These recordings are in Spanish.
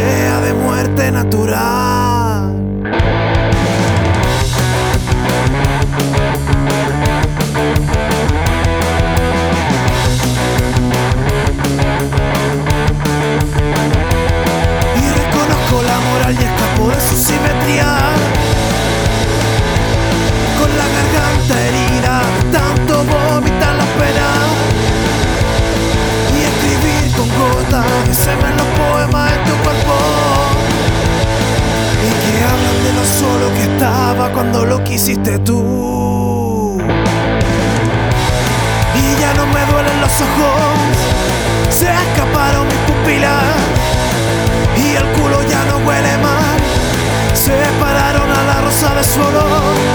sea de muerte natural. Quisiste tú. Y ya no me duelen los ojos, se escaparon mis pupilas. Y el culo ya no huele mal, se pararon a la rosa de su olor.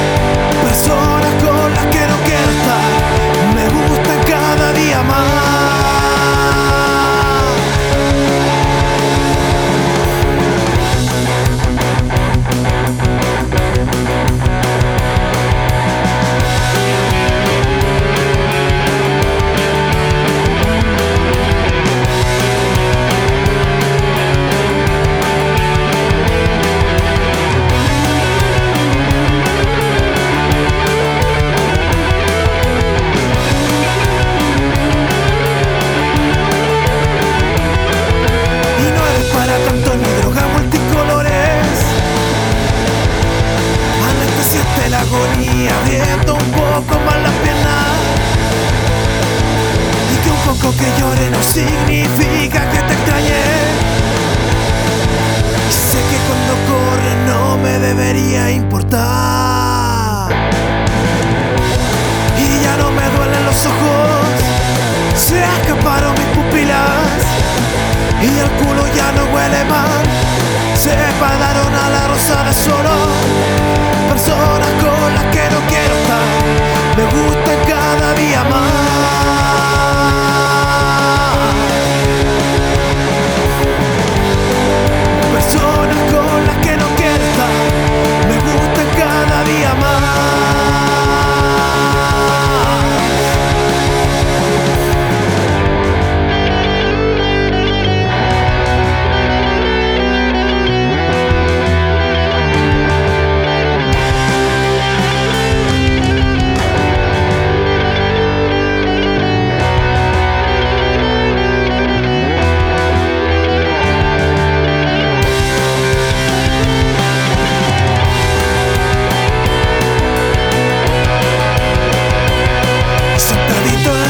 Poco que llore no significa que te extrañe sé que cuando corres no me debería importar Y ya no me duelen los ojos Se escaparon mis pupilas y el culo ya no huele mal. Se pararon a la rosa de solo. Personas con las que no quiero estar. Me gustan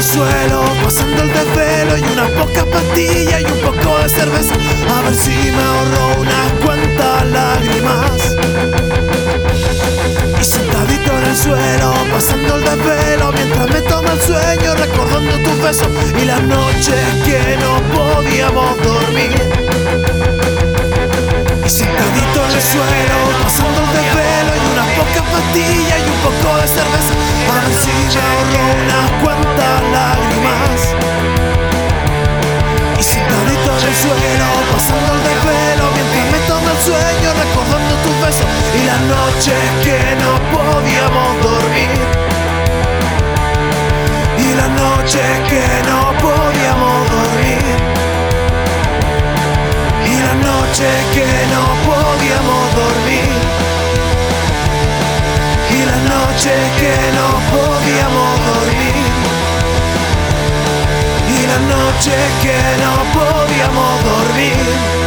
suelo, pasando el desvelo y unas pocas pastillas y un poco de cerveza. A ver si me ahorro unas cuantas lágrimas. Y sentadito en el suelo, pasando el desvelo mientras me toma el sueño, recordando tus besos y las noches que no podíamos dormir. Y sentadito en el suelo, pasando el desvelo y unas pocas pastillas y un poco de cerveza. Las noches que no podíamos dormir. Y las noches que no podíamos dormir. Y las noches que no podíamos dormir. Y las noches que no podíamos dormir. Y las noches que no podíamos dormir.